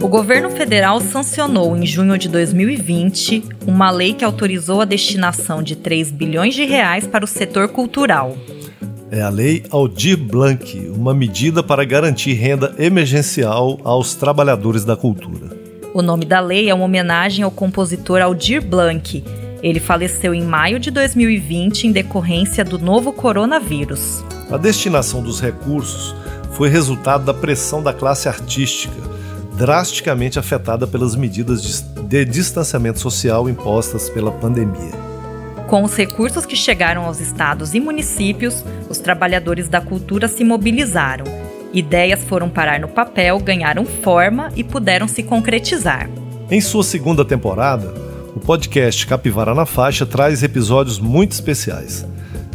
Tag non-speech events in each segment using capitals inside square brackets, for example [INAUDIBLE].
O governo federal sancionou em junho de 2020 uma lei que autorizou a destinação de 3 bilhões de reais para o setor cultural. É a Lei Aldir Blanc, uma medida para garantir renda emergencial aos trabalhadores da cultura. O nome da lei é uma homenagem ao compositor Aldir Blanc. Ele faleceu em maio de 2020 em decorrência do novo coronavírus. A destinação dos recursos foi resultado da pressão da classe artística, drasticamente afetada pelas medidas de distanciamento social impostas pela pandemia. Com os recursos que chegaram aos estados e municípios, os trabalhadores da cultura se mobilizaram. Ideias foram parar no papel, ganharam forma e puderam se concretizar. Em sua segunda temporada, o podcast Capivara na Faixa traz episódios muito especiais.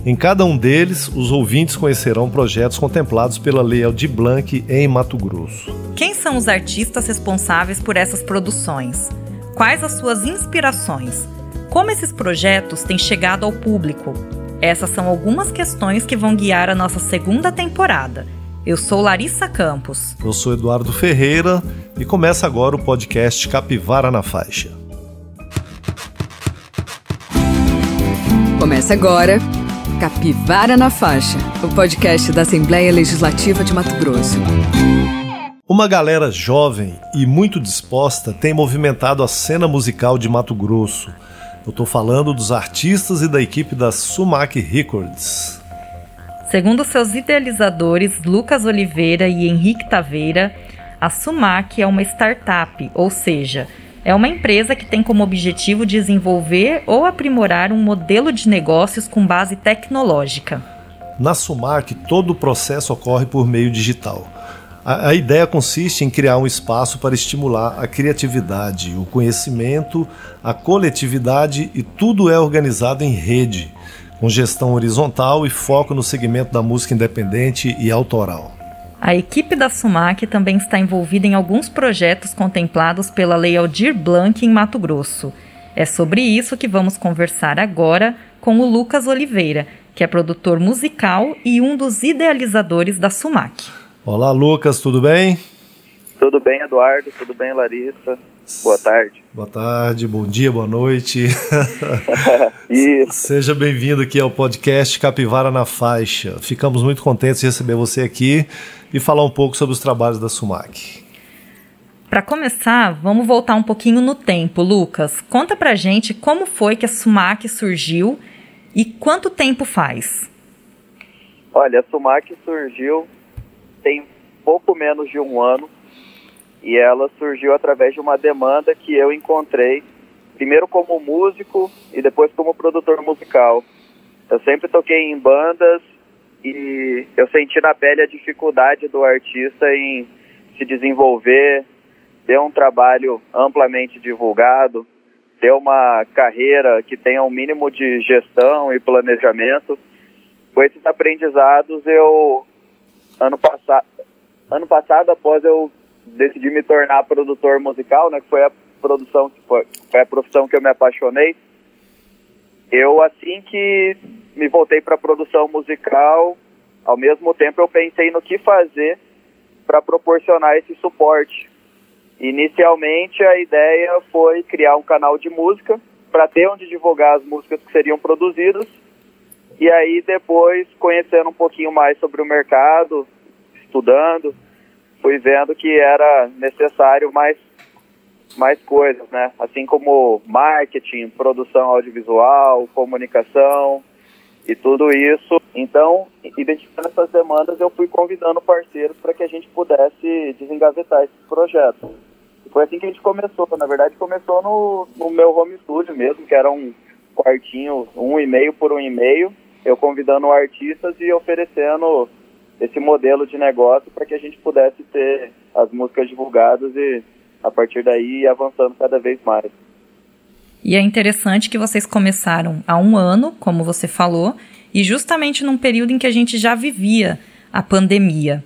Em cada um deles, os ouvintes conhecerão projetos contemplados pela Lei Aldir Blanc em Mato Grosso. Quem são os artistas responsáveis por essas produções? Quais as suas inspirações? Como esses projetos têm chegado ao público? Essas são algumas questões que vão guiar a nossa segunda temporada. Eu sou Larissa Campos. Eu sou Eduardo Ferreira e começa agora o podcast Capivara na Faixa. Começa agora Capivara na Faixa, o podcast da Assembleia Legislativa de Mato Grosso. Uma galera jovem e muito disposta tem movimentado a cena musical de Mato Grosso eu estou falando dos artistas e da equipe da Sumac Records. Segundo seus idealizadores Lucas Oliveira e Henrique Taveira, a Sumac é uma startup, ou seja, é uma empresa que tem como objetivo desenvolver ou aprimorar um modelo de negócios com base tecnológica. Na Sumac, todo o processo ocorre por meio digital. A, a, ideia consiste em criar um espaço para estimular a criatividade, o conhecimento, a coletividade e tudo é organizado em rede, com gestão horizontal e foco no segmento da música independente e autoral. A equipe da Sumac também está envolvida em alguns projetos contemplados pela Lei Aldir Blanc em Mato Grosso. É sobre isso que vamos conversar agora com o Lucas Oliveira, que é produtor musical e um dos idealizadores da Sumac. Olá, Lucas, tudo bem? Tudo bem, Eduardo, tudo bem, Larissa. Boa tarde. Boa tarde, bom dia, boa noite. [LAUGHS] Isso. Seja bem-vindo aqui ao podcast Capivara na Faixa. Ficamos muito contentes de receber você aqui e falar um pouco sobre os trabalhos da Sumac. Para começar, vamos voltar um pouquinho no tempo, Lucas. Conta pra gente como foi que a Sumac surgiu e quanto tempo faz. Olha, a Sumac surgiu tem pouco menos de um ano e ela surgiu através de uma demanda que eu encontrei, primeiro como músico e depois como produtor musical. Eu sempre toquei em bandas e eu senti na pele a dificuldade do artista em se desenvolver, ter um trabalho amplamente divulgado, ter uma carreira que tenha um mínimo de gestão e planejamento. Com esses aprendizados, eu ano passado, ano passado após eu decidir me tornar produtor musical, né, que foi a produção foi, foi a profissão que eu me apaixonei. Eu assim que me voltei para produção musical, ao mesmo tempo eu pensei no que fazer para proporcionar esse suporte. Inicialmente a ideia foi criar um canal de música para ter onde divulgar as músicas que seriam produzidas e aí depois, conhecendo um pouquinho mais sobre o mercado, estudando, fui vendo que era necessário mais mais coisas, né? Assim como marketing, produção audiovisual, comunicação e tudo isso. Então, identificando essas demandas, eu fui convidando parceiros para que a gente pudesse desengavetar esses projetos. E foi assim que a gente começou. Na verdade, começou no, no meu home studio mesmo, que era um quartinho, um e-mail por um e-mail, eu convidando artistas e oferecendo esse modelo de negócio para que a gente pudesse ter as músicas divulgadas e a partir daí ir avançando cada vez mais. E é interessante que vocês começaram há um ano, como você falou, e justamente num período em que a gente já vivia a pandemia.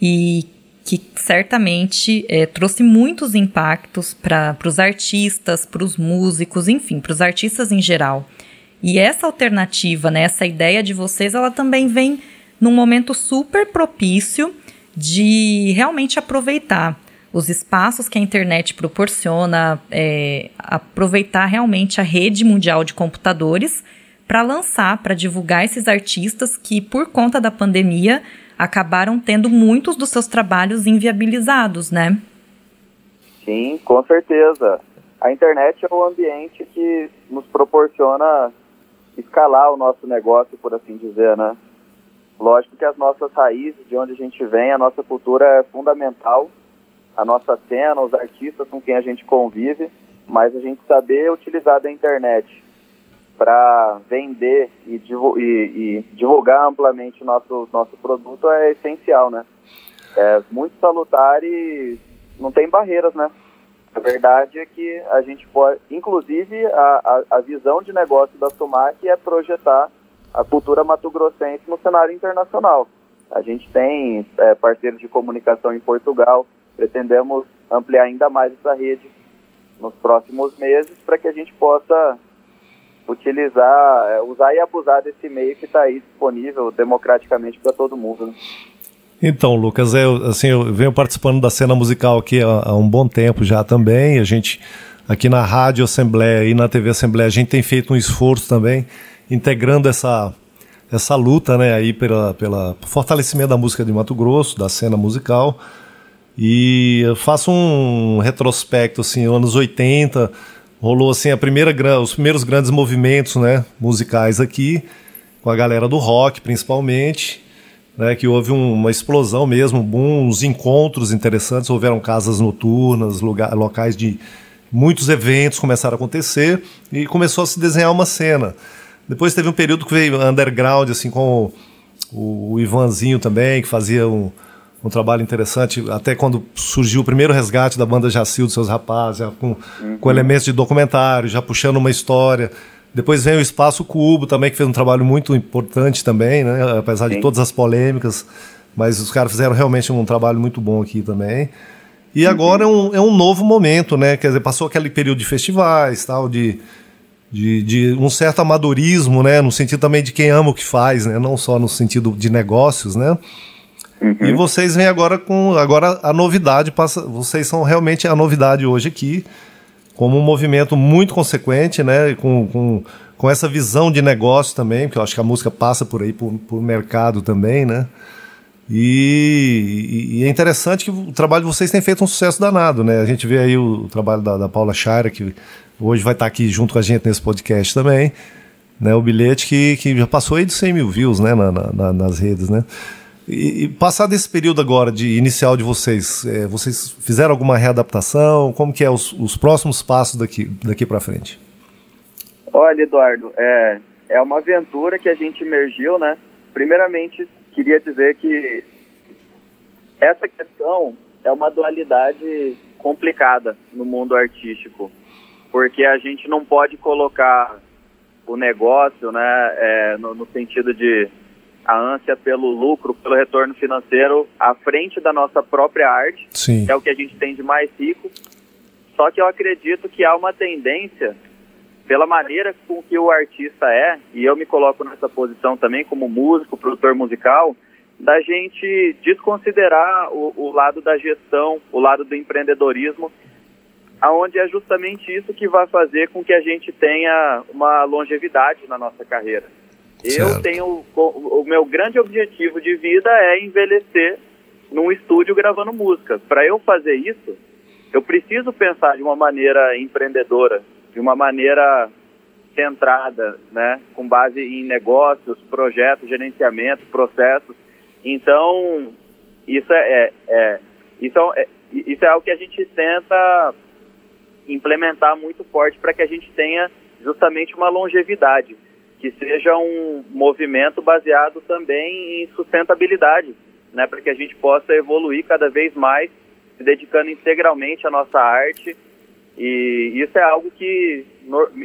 E que certamente é, trouxe muitos impactos para os artistas, para os músicos, enfim, para os artistas em geral. E essa alternativa, né, essa ideia de vocês, ela também vem num momento super propício de realmente aproveitar os espaços que a internet proporciona, é, aproveitar realmente a rede mundial de computadores para lançar, para divulgar esses artistas que, por conta da pandemia, acabaram tendo muitos dos seus trabalhos inviabilizados, né? Sim, com certeza. A internet é o ambiente que nos proporciona escalar o nosso negócio, por assim dizer, né? Lógico que as nossas raízes, de onde a gente vem, a nossa cultura é fundamental, a nossa cena, os artistas com quem a gente convive, mas a gente saber utilizar da internet para vender e, e, e, divulgar amplamente o nosso, nosso produto é essencial, né? É muito salutar e não tem barreiras, né? A verdade é que a gente pode, inclusive, a, a, a visão de negócio da Sumac é projetar a cultura mato-grossense no cenário internacional. A gente tem é, parceiros de comunicação em Portugal, pretendemos ampliar ainda mais essa rede nos próximos meses para que a gente possa utilizar, é, usar e abusar desse meio que está aí disponível democraticamente para todo mundo. Né? Então, Lucas, eu, assim, eu venho participando da cena musical aqui há, há, um bom tempo já também. A gente, aqui na Rádio Assembleia e na TV Assembleia, a gente tem feito um esforço também, integrando essa, essa luta né, aí pela, pela fortalecimento da música de Mato Grosso, da cena musical. E eu faço um retrospecto, assim, anos 80, rolou assim a primeira os primeiros grandes movimentos, né, musicais aqui com a galera do rock, principalmente, né, que houve um, uma explosão mesmo, uns encontros interessantes, houveram casas noturnas, lugar, locais de muitos eventos começaram a acontecer e começou a se desenhar uma cena. Depois teve um período que veio underground assim com o, o Ivanzinho também, que fazia um um trabalho interessante, até quando surgiu o primeiro resgate da banda Jacil, dos seus rapazes, com, uhum. com elementos de documentário, já puxando uma história. Depois vem o Espaço Cubo também, que fez um trabalho muito importante também, né? apesar Sim. de todas as polêmicas, mas os caras fizeram realmente um trabalho muito bom aqui também. E uhum. agora é um, é um novo momento, né? Quer dizer, passou aquele período de festivais, tal, de, de, de, um certo amadorismo, né? No sentido também de quem ama o que faz, né? Não só no sentido de negócios, né? Uhum. E vocês vêm agora com agora a novidade, passa, vocês são realmente a novidade hoje aqui, como um movimento muito consequente, né? Com, com, com essa visão de negócio também, porque eu acho que a música passa por aí, por, por mercado também, né? E, e, é interessante que o trabalho de vocês tem feito um sucesso danado, né? A gente vê aí o, o trabalho da, da Paula Shire, que hoje vai estar aqui junto com a gente nesse podcast também, né? O bilhete que, que já passou aí de 100 mil views, né? Na, na, nas redes, né? E, e passado esse período agora de inicial de vocês, é, vocês fizeram alguma readaptação? Como que é os, os próximos passos daqui, daqui para frente? Olha, Eduardo, é, é uma aventura que a gente emergiu, né? Primeiramente, queria dizer que essa questão é uma dualidade complicada no mundo artístico, porque a gente não pode colocar o negócio, né, é, no, no sentido de a ânsia pelo lucro, pelo retorno financeiro à frente da nossa própria arte, Sim. que é o que a gente tem de mais rico. Só que eu acredito que há uma tendência, pela maneira com que o artista é, e eu me coloco nessa posição também como músico, produtor musical, da gente desconsiderar o, o lado da gestão, o lado do empreendedorismo, aonde é justamente isso que vai fazer com que a gente tenha uma longevidade na nossa carreira. Eu tenho o, meu grande objetivo de vida é envelhecer num estúdio gravando música. Para eu fazer isso, eu preciso pensar de uma maneira empreendedora, de uma maneira centrada, né, com base em negócios, projetos, gerenciamento, processos. Então, isso é, é, é isso é, isso é algo que a gente tenta implementar muito forte para que a gente tenha justamente uma longevidade que seja um movimento baseado também em sustentabilidade, né, para que a gente possa evoluir cada vez mais, se dedicando integralmente à nossa arte. E isso é algo que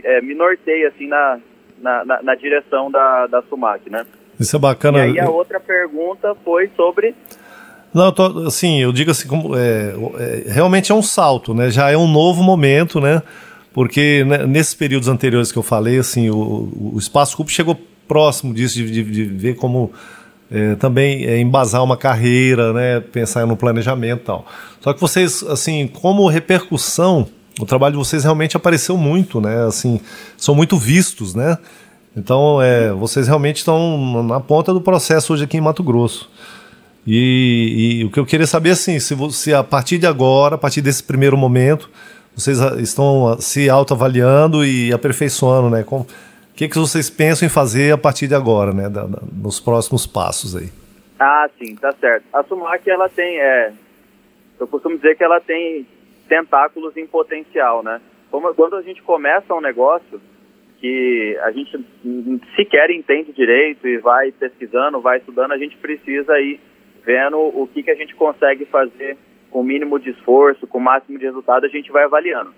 é, me norteia assim na, na, na, na direção da, da Sumac, né? Isso é bacana. E aí a outra pergunta foi sobre Não, tô, assim, eu digo assim, como, é, é, realmente é um salto, né? Já é um novo momento, né? Porque né, nesses períodos anteriores que eu falei, assim, o, o Espaço Cup chegou próximo disso, de, de, de ver como é, também é, embasar uma carreira, né? Pensar no planejamento e tal. Só que vocês, assim, como repercussão, o trabalho de vocês realmente apareceu muito, né? Assim, são muito vistos, né? Então, é, vocês realmente estão na ponta do processo hoje aqui em Mato Grosso. E, e, o que eu queria saber assim, se, se a partir de agora, a partir desse primeiro momento, vocês estão se autoavaliando e aperfeiçoando, né? o que, que vocês pensam em fazer a partir de agora, né? Da, da, nos próximos passos aí? Ah, sim, tá certo. A Sumac, ela tem, é, eu costumo dizer que ela tem tentáculos em potencial, né? Como, quando a gente começa um negócio que a gente sequer entende direito e vai pesquisando, vai estudando, a gente precisa ir vendo o que, que a gente consegue fazer com o mínimo de esforço, com o máximo de resultado, a gente vai avaliando.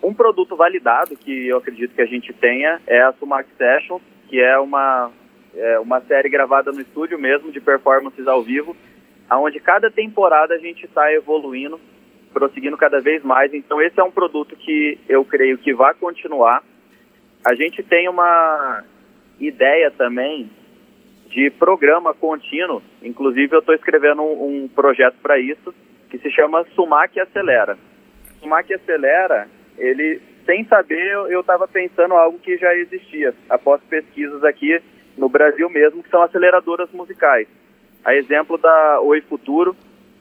Um produto validado que eu acredito que a gente tenha é a Sumac Sessions, que é uma, é uma série gravada no estúdio mesmo, de performances ao vivo, onde cada temporada a gente está evoluindo, prosseguindo cada vez mais. Então esse é um produto que eu creio que vai continuar. A gente tem uma ideia também de programa contínuo. Inclusive, eu estou escrevendo um, um projeto para isso, que se chama Sumac Acelera. Sumac Acelera, ele, sem saber, eu estava pensando algo que já existia, após pesquisas aqui no Brasil mesmo, que são aceleradoras musicais. A exemplo da Oi Futuro,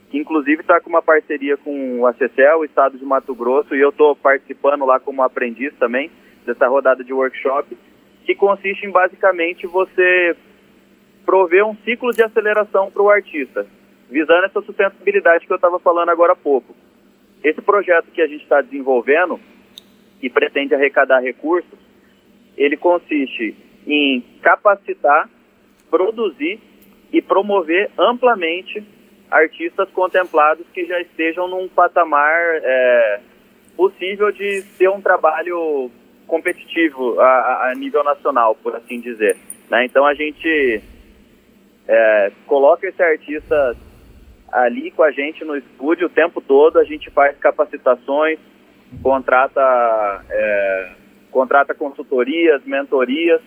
que inclusive está com uma parceria com o ACCEL, o Estado de Mato Grosso, e eu estou participando lá como aprendiz também dessa rodada de workshop, que consiste em basicamente você prover um ciclo de aceleração para o artista, visando essa sustentabilidade que eu estava falando agora há pouco. Esse projeto que a gente está desenvolvendo, e pretende arrecadar recursos, ele consiste em capacitar, produzir e promover amplamente artistas contemplados que já estejam num patamar é, possível de ter um trabalho competitivo a, a nível nacional, por assim dizer. Né? Então a gente é, coloca esse artista ali com a gente no estúdio o tempo todo, a gente faz capacitações, contrata, é, contrata consultorias, mentorias,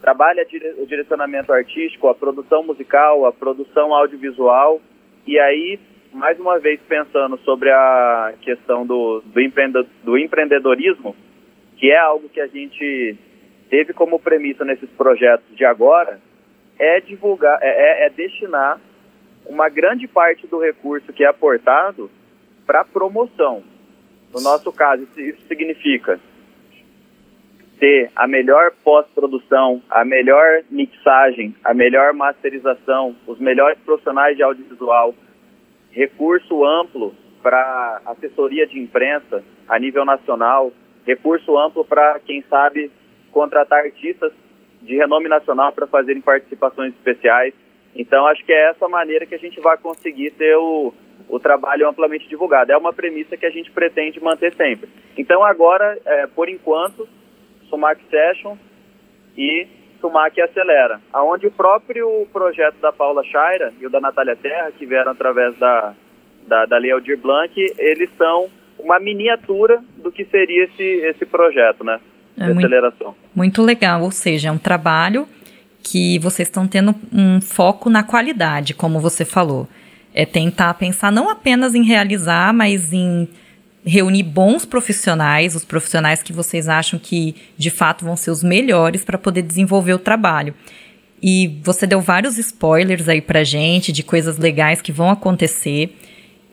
trabalha o direcionamento artístico, a produção musical, a produção audiovisual, e aí, mais uma vez, pensando sobre a questão do, do, do empreendedorismo, que é algo que a gente teve como premissa nesses projetos de agora, é divulgar, é, é, é destinar uma grande parte do recurso que é aportado para promoção. No nosso caso, isso significa ter a melhor pós-produção, a melhor mixagem, a melhor masterização, os melhores profissionais de audiovisual, recurso amplo para assessoria de imprensa a nível nacional, recurso amplo para, quem sabe, contratar artistas de renome nacional para fazerem participações especiais. Então, acho que é essa maneira que a gente vai conseguir ter o, o trabalho amplamente divulgado. É uma premissa que a gente pretende manter sempre. Então, agora, é, por enquanto, Sumac Session e Sumac Acelera, aonde o próprio projeto da Paula Chaira e o da Natália Terra, que vieram através da, da, da Lei Aldir Blanc, eles são uma miniatura do que seria esse, esse projeto, né? É muito, aceleração. Muito legal, ou seja, é um trabalho que vocês estão tendo um foco na qualidade, como você falou. É tentar pensar não apenas em realizar, mas em reunir bons profissionais, os profissionais que vocês acham que de fato vão ser os melhores para poder desenvolver o trabalho. E você deu vários spoilers aí pra gente de coisas legais que vão acontecer.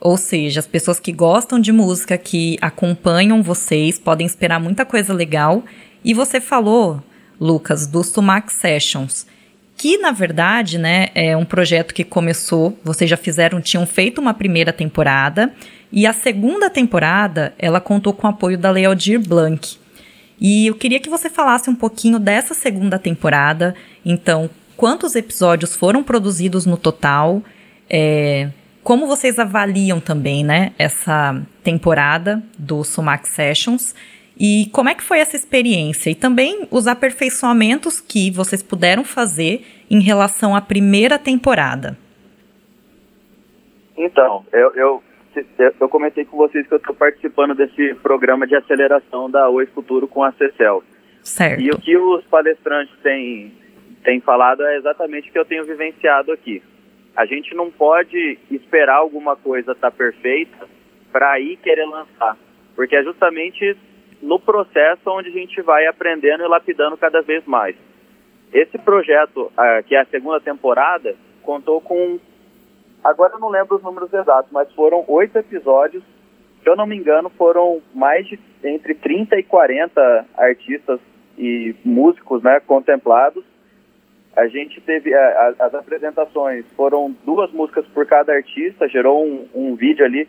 Ou seja, as pessoas que gostam de música, que acompanham vocês, podem esperar muita coisa legal. E você falou, Lucas, do Sumac Sessions, que na verdade, né, é um projeto que começou, vocês já fizeram, tinham feito uma primeira temporada, e a segunda temporada, ela contou com o apoio da Lei Aldir Blanc. E eu queria que você falasse um pouquinho dessa segunda temporada. Então, quantos episódios foram produzidos no total? É, como vocês avaliam também, né, essa temporada do Sumac Sessions? E como é que foi essa experiência? E também os aperfeiçoamentos que vocês puderam fazer em relação à primeira temporada. Então, eu, eu, eu comentei com vocês que eu estou participando desse programa de aceleração da Oi Futuro com a CECEL. Certo. E o que os palestrantes têm, têm falado é exatamente o que eu tenho vivenciado aqui. A gente não pode esperar alguma coisa estar tá perfeita para aí querer lançar, porque é justamente no processo onde a gente vai aprendendo e lapidando cada vez mais. Esse projeto, uh, que é a segunda temporada, contou com. Agora eu não lembro os números exatos, mas foram oito episódios. Se eu não me engano, foram mais de entre 30 e 40 artistas e músicos né, contemplados. A gente teve a, a, as apresentações, foram duas músicas por cada artista, gerou um, um vídeo ali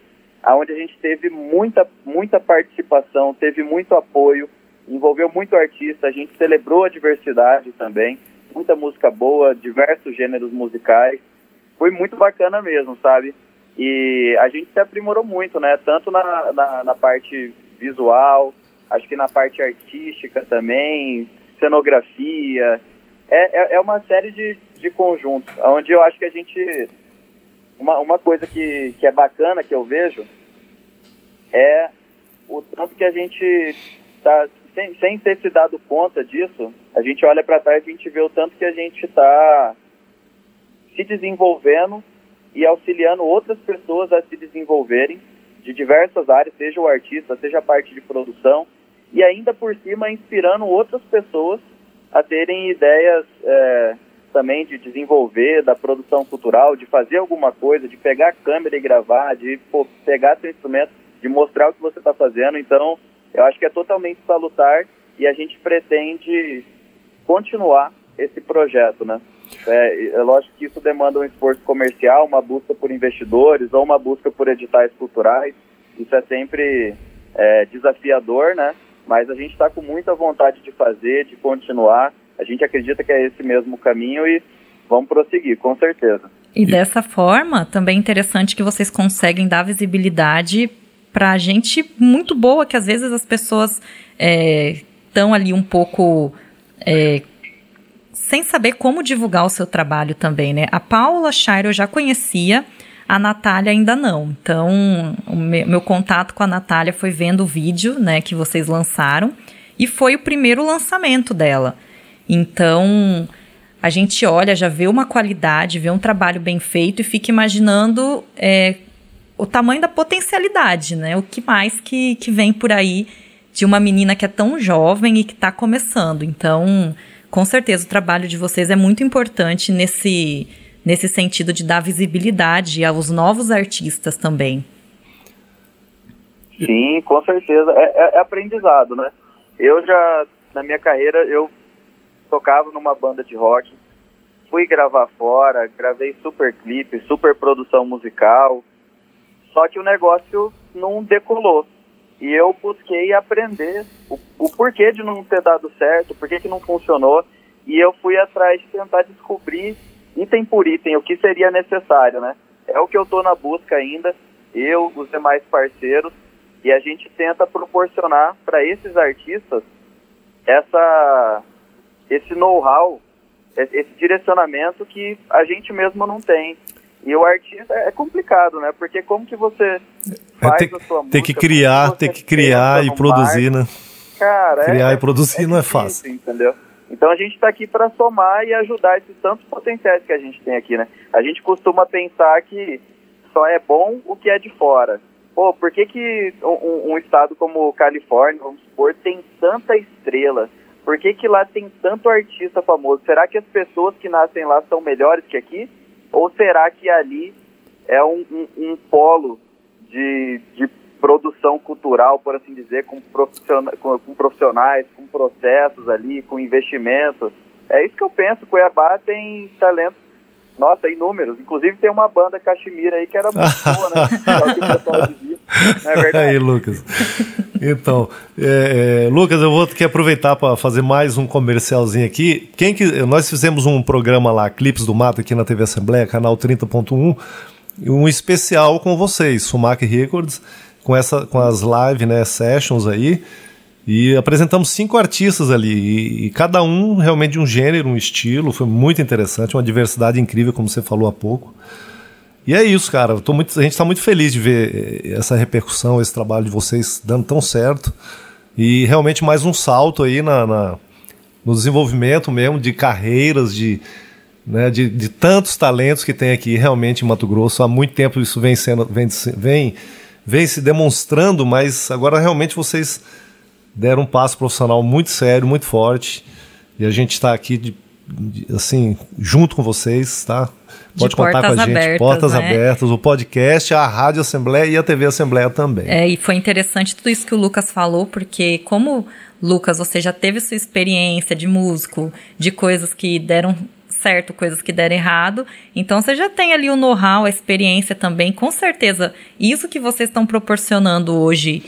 onde a gente teve muita, muita participação, teve muito apoio, envolveu muito artista, a gente celebrou a diversidade também, muita música boa, diversos gêneros musicais. Foi muito bacana mesmo, sabe? E a gente se aprimorou muito, né? Tanto na, na, na parte visual, acho que na parte artística também, cenografia. É, é, é uma série de, de conjuntos, onde eu acho que a gente. Uma, uma coisa que, que é bacana que eu vejo é o tanto que a gente tá, sem, sem ter se dado conta disso, a gente olha para trás e a gente vê o tanto que a gente está se desenvolvendo e auxiliando outras pessoas a se desenvolverem de diversas áreas, seja o artista, seja a parte de produção, e ainda por cima inspirando outras pessoas a terem ideias é, também de desenvolver da produção cultural, de fazer alguma coisa, de pegar a câmera e gravar, de pô, pegar seu instrumento, de mostrar o que você está fazendo. Então, eu acho que é totalmente salutar e a gente pretende continuar esse projeto, né? É, é lógico que isso demanda um esforço comercial, uma busca por investidores ou uma busca por editais culturais. Isso é sempre é, desafiador, né? Mas a gente está com muita vontade de fazer, de continuar. A gente acredita que é esse mesmo caminho e vamos prosseguir, com certeza. E dessa forma, também é interessante que vocês conseguem dar visibilidade para gente muito boa, que às vezes as pessoas estão é, ali um pouco é, sem saber como divulgar o seu trabalho também, né? A Paula Shire eu já conhecia, a Natália ainda não. Então, o meu, meu contato com a Natália foi vendo o vídeo, né, que vocês lançaram, e foi o primeiro lançamento dela. Então, a gente olha, já vê uma qualidade, vê um trabalho bem feito e fica imaginando é, o tamanho da potencialidade, né? O que mais que, que vem por aí de uma menina que é tão jovem e que está começando. Então, com certeza, o trabalho de vocês é muito importante nesse nesse sentido de dar visibilidade aos novos artistas também. Sim, com certeza. É, é, é, aprendizado, né? Eu já, na minha carreira, eu tocava numa banda de rock, fui gravar fora, gravei super clipe, super produção musical, só que o negócio não decolou. E eu busquei aprender o, o porquê de não ter dado certo, por que não funcionou, e eu fui atrás de tentar descobrir item por item o que seria necessário, né? É o que eu estou na busca ainda, eu, os demais parceiros, e a gente tenta proporcionar para esses artistas essa, esse know-how, esse direcionamento que a gente mesmo não tem. E o artista é complicado, né? Porque como que você é, faz tem, a sua música... Tem que criar, tem que criar e produzir, né? Cara, criar é, e produzir é não é difícil, fácil. Entendeu? Então a gente está aqui para somar e ajudar esses tantos potenciais que a gente tem aqui, né? A gente costuma pensar que só é bom o que é de fora. Pô, por que, que um, um estado como Califórnia, vamos supor, tem tanta estrela? Por que, que lá tem tanto artista famoso? Será que as pessoas que nascem lá são melhores que aqui? Ou será que ali é um, um, um polo de, de produção cultural, por assim dizer, com, profissionais, com, com profissionais, com processos ali, com investimentos. É isso que eu penso. Cuiabá tem talento, nossa, inúmeros. Inclusive tem uma banda Caximira aí que era muito [LAUGHS] boa, né? É, é verdade. Aí, Lucas. Então, é, é, Lucas, eu vou que aproveitar para fazer mais um comercialzinho aqui. Quem que nós fizemos um programa lá, Clipes do Mato, aqui na TV Assembleia, canal 30.1, um especial com vocês, Sumac Records com, essa, com as live né, sessions aí. E apresentamos cinco artistas ali, e, e, cada um realmente de um gênero, um estilo, foi muito interessante, uma diversidade incrível, como você falou há pouco. E é isso, cara. Muito, a gente está muito feliz de ver eh, essa repercussão, esse trabalho de vocês dando tão certo. E realmente mais um salto aí na, na no desenvolvimento mesmo de carreiras, de, né, de, de, tantos talentos que tem aqui realmente em Mato Grosso. Há muito tempo isso vem sendo vem, vem, vem se demonstrando, mas agora realmente vocês deram um passo profissional muito sério, muito forte. E a gente está aqui de, de, assim junto com vocês, tá? Pode contar com a gente. Abertas, portas né? abertas, o podcast, a Rádio Assembleia e a TV Assembleia também. É, e foi interessante tudo isso que o Lucas falou, porque como Lucas, você já teve sua experiência de músico, de coisas que deram certo, coisas que deram errado. Então você já tem ali o know-how, a experiência também, com certeza. Isso que vocês estão proporcionando hoje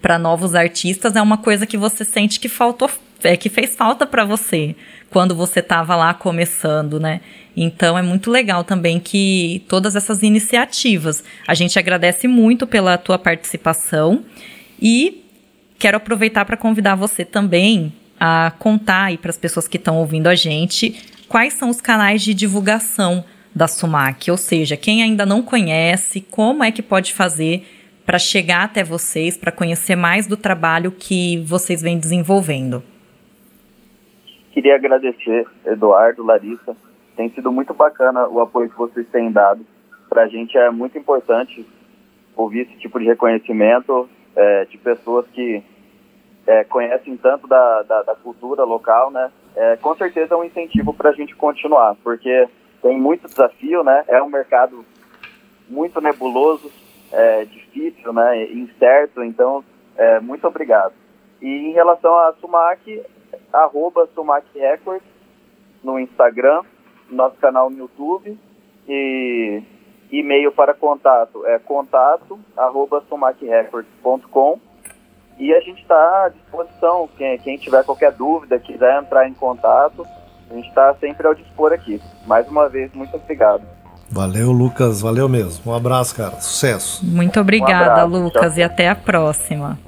para novos artistas é uma coisa que você sente que faltou, é que fez falta para você quando você estava lá começando, né? Então é muito legal também que todas essas iniciativas. A gente agradece muito pela tua participação e quero aproveitar para convidar você também a contar aí para as pessoas que estão ouvindo a gente quais são os canais de divulgação da Sumac, ou seja, quem ainda não conhece, como é que pode fazer para chegar até vocês, para conhecer mais do trabalho que vocês vêm desenvolvendo. Queria agradecer, Eduardo, Larissa. Tem sido muito bacana o apoio que vocês têm dado. Para a gente é muito importante ouvir esse tipo de reconhecimento é, de pessoas que é, conhecem tanto da, da, da, cultura local, né? É, com certeza é um incentivo para a gente continuar, porque tem muito desafio, né? É um mercado muito nebuloso, é, difícil, né? Incerto, então, é, muito obrigado. E em relação à Sumac, arroba Sumac Records no Instagram, nosso canal no YouTube e e-mail para contato é contato arroba sumacrecords.com e a gente está à disposição, quem, quem tiver qualquer dúvida, quiser entrar em contato, a gente está sempre ao dispor aqui. Mais uma vez, muito obrigado. Valeu, Lucas, valeu mesmo. Um abraço, cara. Sucesso. Muito obrigada, um abraço, Lucas, tchau. e até a próxima.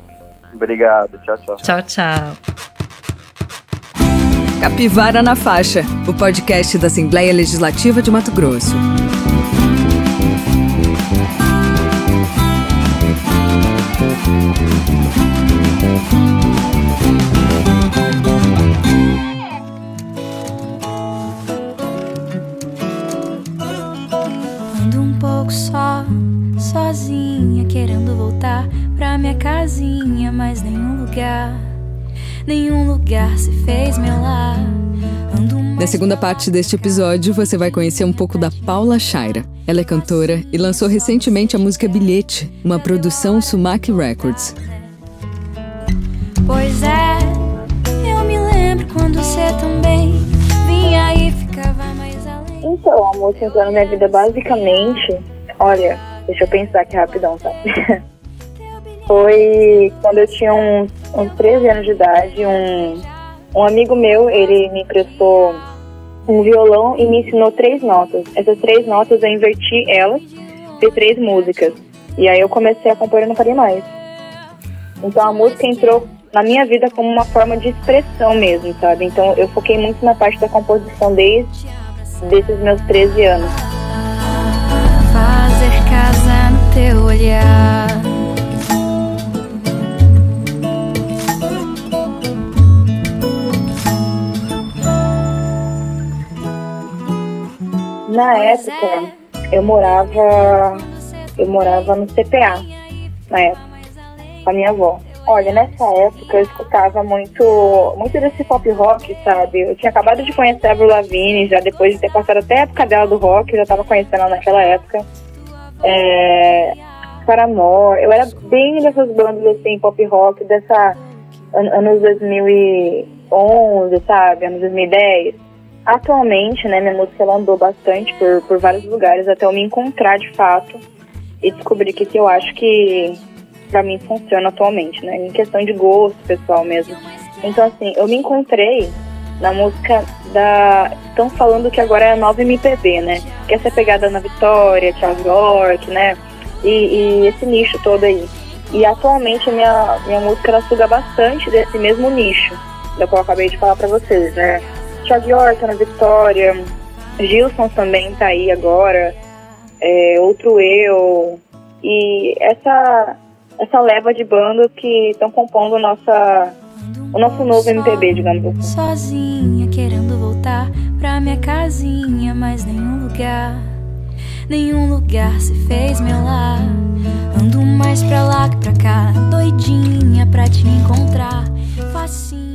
Obrigado, tchau, tchau. Tchau, tchau. Capivara na Faixa, o podcast da Assembleia Legislativa de Mato Grosso. Segunda parte deste episódio, você vai conhecer um pouco da Paula Shaira. Ela é cantora e lançou recentemente a música Bilhete, uma produção Sumac Records. Pois é, eu me lembro quando você também vinha e ficava mais além. Então, a música entrou na minha vida basicamente. Olha, deixa eu pensar aqui rapidão, tá? [LAUGHS] Foi quando eu tinha uns, uns 13 anos de idade, um, um amigo meu, ele me emprestou um violão e me ensinou três notas. Essas três notas eu inverti elas, fiz três músicas. E aí eu comecei a compor e não parei mais. Então a música entrou na minha vida como uma forma de expressão mesmo, sabe? Então eu foquei muito na parte da composição desde desses meus 13 anos. Fazer casa no teu olhar. Na época, eu morava eu morava no CPA, na época, com a minha avó. Olha, nessa época eu escutava muito, muito desse pop rock, sabe? Eu tinha acabado de conhecer a Avril Lavigne, já depois de ter passado até a época dela do rock, já tava conhecendo ela naquela época. É, Paramore, eu era bem dessas bandas assim, pop rock, dessa an anos 2011, sabe? Anos 2010. Atualmente, né, minha música ela andou bastante por, por vários lugares até eu me encontrar de fato e descobrir que, que eu acho que para mim funciona atualmente, né? Em questão de gosto pessoal mesmo. Então, assim, eu me encontrei na música da. Estão falando que agora é a nova MPB, né? Que é essa pegada na Vitória, Charles York, né? E, e, esse nicho todo aí. E atualmente a minha, minha música ela suga bastante desse mesmo nicho, da qual eu acabei de falar para vocês, né? Charles York, na Vitória, Gilson também tá aí agora. é, Outro Eu, e essa, essa leva de bandas que estão compondo nossa, o nosso novo MPB, digamos assim. Sozinha, querendo voltar pra minha casinha, mas nenhum lugar, nenhum lugar se fez meu lar. Ando mais pra lá que pra cá, doidinha pra te encontrar. Facinha,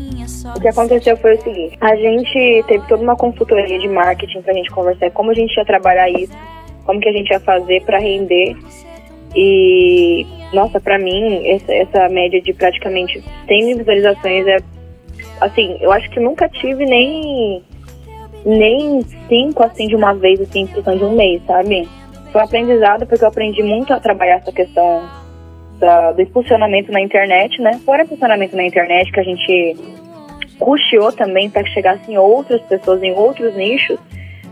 O que aconteceu foi o seguinte: a gente teve toda uma consultoria de marketing pra gente conversar como a gente ia trabalhar isso, como que a gente ia fazer pra render. E, nossa, pra mim, essa, essa média de praticamente 100 mil visualizações é. Assim, eu acho que nunca tive nem. Nem cinco assim de uma vez, assim, em questão de um mês, sabe? Foi um aprendizado porque eu aprendi muito a trabalhar essa questão da- do impulsionamento na internet, né? Fora impulsionamento na internet, que a gente custeou também para que chegassem outras pessoas em outros nichos,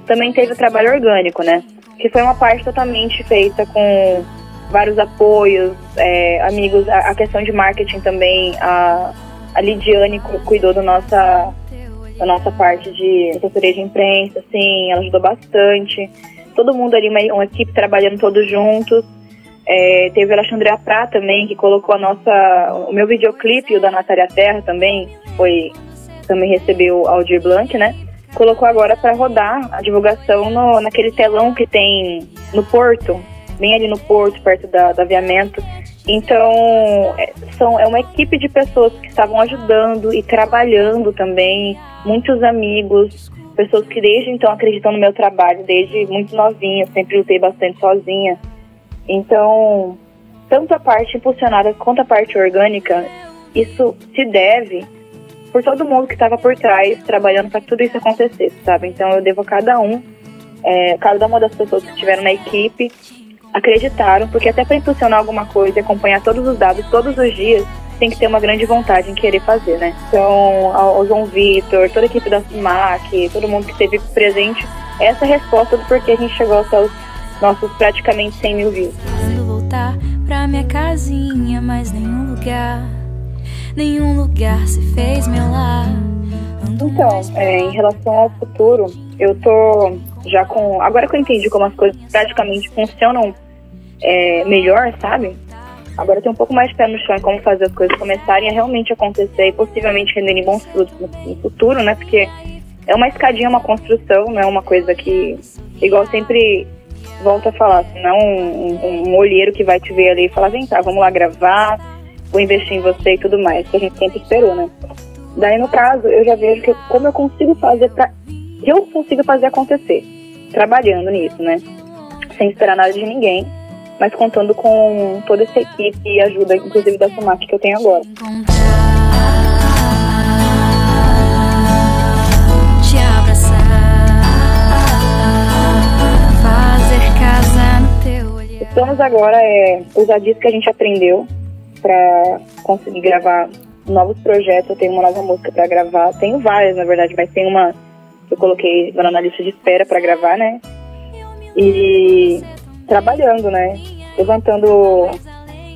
também teve o trabalho orgânico, né? Que foi uma parte totalmente feita com vários apoios, é, amigos, a, a questão de marketing também, a, a Lidiane cu- cuidou do nossa, da nossa parte de assessoria de imprensa, assim, ela ajudou bastante. Todo mundo ali, uma, uma equipe trabalhando todos juntos. É, teve a Alexandria Prá também, que colocou a nossa, o meu videoclipe o da Natália Terra também, foi também recebeu Aldir Blanc, né? Colocou agora para rodar a divulgação no, naquele telão que tem no porto, bem ali no porto, perto da, do aviamento. Então, é, são, é uma equipe de pessoas que estavam ajudando e trabalhando também, muitos amigos, pessoas que desde então acreditam no meu trabalho, desde muito novinha, sempre lutei bastante sozinha. Então, tanto a parte impulsionada quanto a parte orgânica, isso se deve por todo mundo que estava por trás trabalhando para tudo isso acontecesse, sabe? Então eu devo a cada um, é, cada uma das pessoas que estiveram na equipe acreditaram, porque até para impulsionar alguma coisa e acompanhar todos os dados todos os dias, tem que ter uma grande vontade em querer fazer, né? Então, ao João Vitor, toda a equipe da SUMAC, todo mundo que esteve presente, essa é a resposta do porquê a gente chegou aos nossos praticamente 100 mil views. Querendo voltar pra minha casinha, mas nenhum lugar, nenhum lugar se fez meu lar. Então, é, em relação ao futuro, eu tô já com. Agora que eu entendi como as coisas praticamente funcionam é, melhor, sabe? Agora eu tenho um pouco mais de pé no chão em como fazer as coisas começarem a realmente acontecer e possivelmente renderem bons frutos no, futuro, né? Porque é uma escadinha, uma construção, não é uma coisa que, igual sempre volto a falar, não é um, um, um olheiro que vai te ver ali e falar, vem cá, vamos lá gravar, vou investir em você e tudo mais, que a gente sempre esperou, né? Daí, no caso, eu já vejo que como eu consigo fazer pra que eu consiga fazer acontecer, trabalhando nisso, né? Sem esperar nada de ninguém, mas contando com toda essa equipe e ajuda, inclusive da Sumac que eu tenho agora. encontrar, te abraçar, fazer casa no teu olhar. Os planos agora é usar disso que a gente aprendeu para conseguir gravar novos projetos. Eu tenho uma nova música para gravar, tenho várias, na verdade, mas tem uma que eu coloquei agora na lista de espera para gravar, né? E trabalhando, né? Levantando,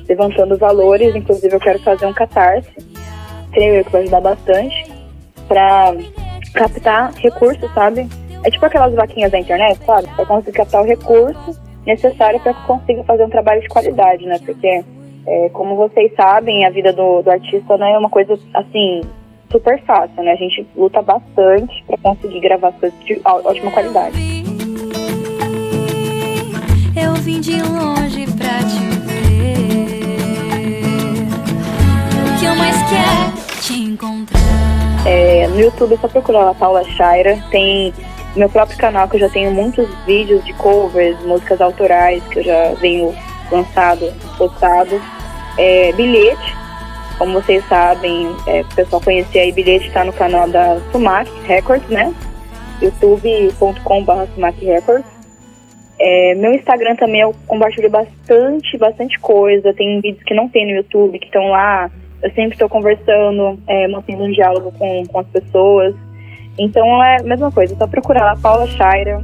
levantando valores. Inclusive, eu quero fazer um catarse, creio eu que vai ajudar bastante, para captar recursos, sabe? É tipo aquelas vaquinhas da internet, sabe? Para conseguir captar o recurso necessário para que consiga fazer um trabalho de qualidade, né? Porque, é, como vocês sabem, a vida do, do artista não é uma coisa assim super fácil, né? A gente luta bastante para conseguir gravar as coisas de ótima qualidade. Eu vim de longe pra te ver. O que eu mais quero te encontrar. É, no YouTube é só procurar lá Paula Shaira. Tem meu próprio canal que eu já tenho muitos vídeos de covers, músicas autorais que eu já venho lançado, postado. É, bilhete, como vocês sabem, é, o pessoal conhecer aí, bilhete está no canal da Sumac Records, né? youtube.com.br Sumac Records. É, meu Instagram também eu compartilho bastante, bastante coisa. Tem vídeos que não tem no YouTube, que estão lá. Eu sempre estou conversando, é, mantendo um diálogo com, com as pessoas. Então é a mesma coisa, só procurar lá Paula Shaira.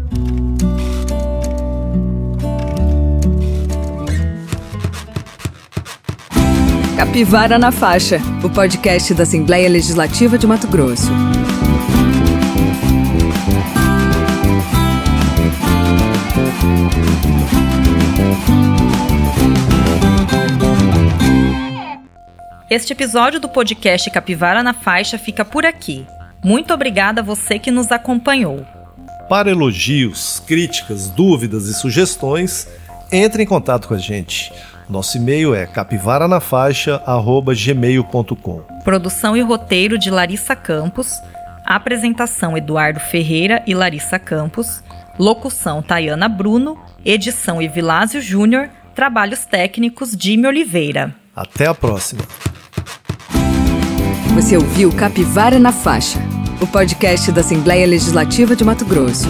Capivara na Faixa, o podcast da Assembleia Legislativa de Mato Grosso. Este episódio do podcast Capivara na Faixa fica por aqui. Muito obrigada a você que nos acompanhou. Para elogios, críticas, dúvidas e sugestões, entre em contato com a gente. Nosso e-mail é capivaranafaixa@gmail.com. Produção e roteiro de Larissa Campos. Apresentação Eduardo Ferreira e Larissa Campos. Locução Tayana Bruno. Edição Evilásio Júnior. Trabalhos técnicos Jimmy Oliveira. Até a próxima. Você ouviu Capivara na Faixa, o podcast da Assembleia Legislativa de Mato Grosso.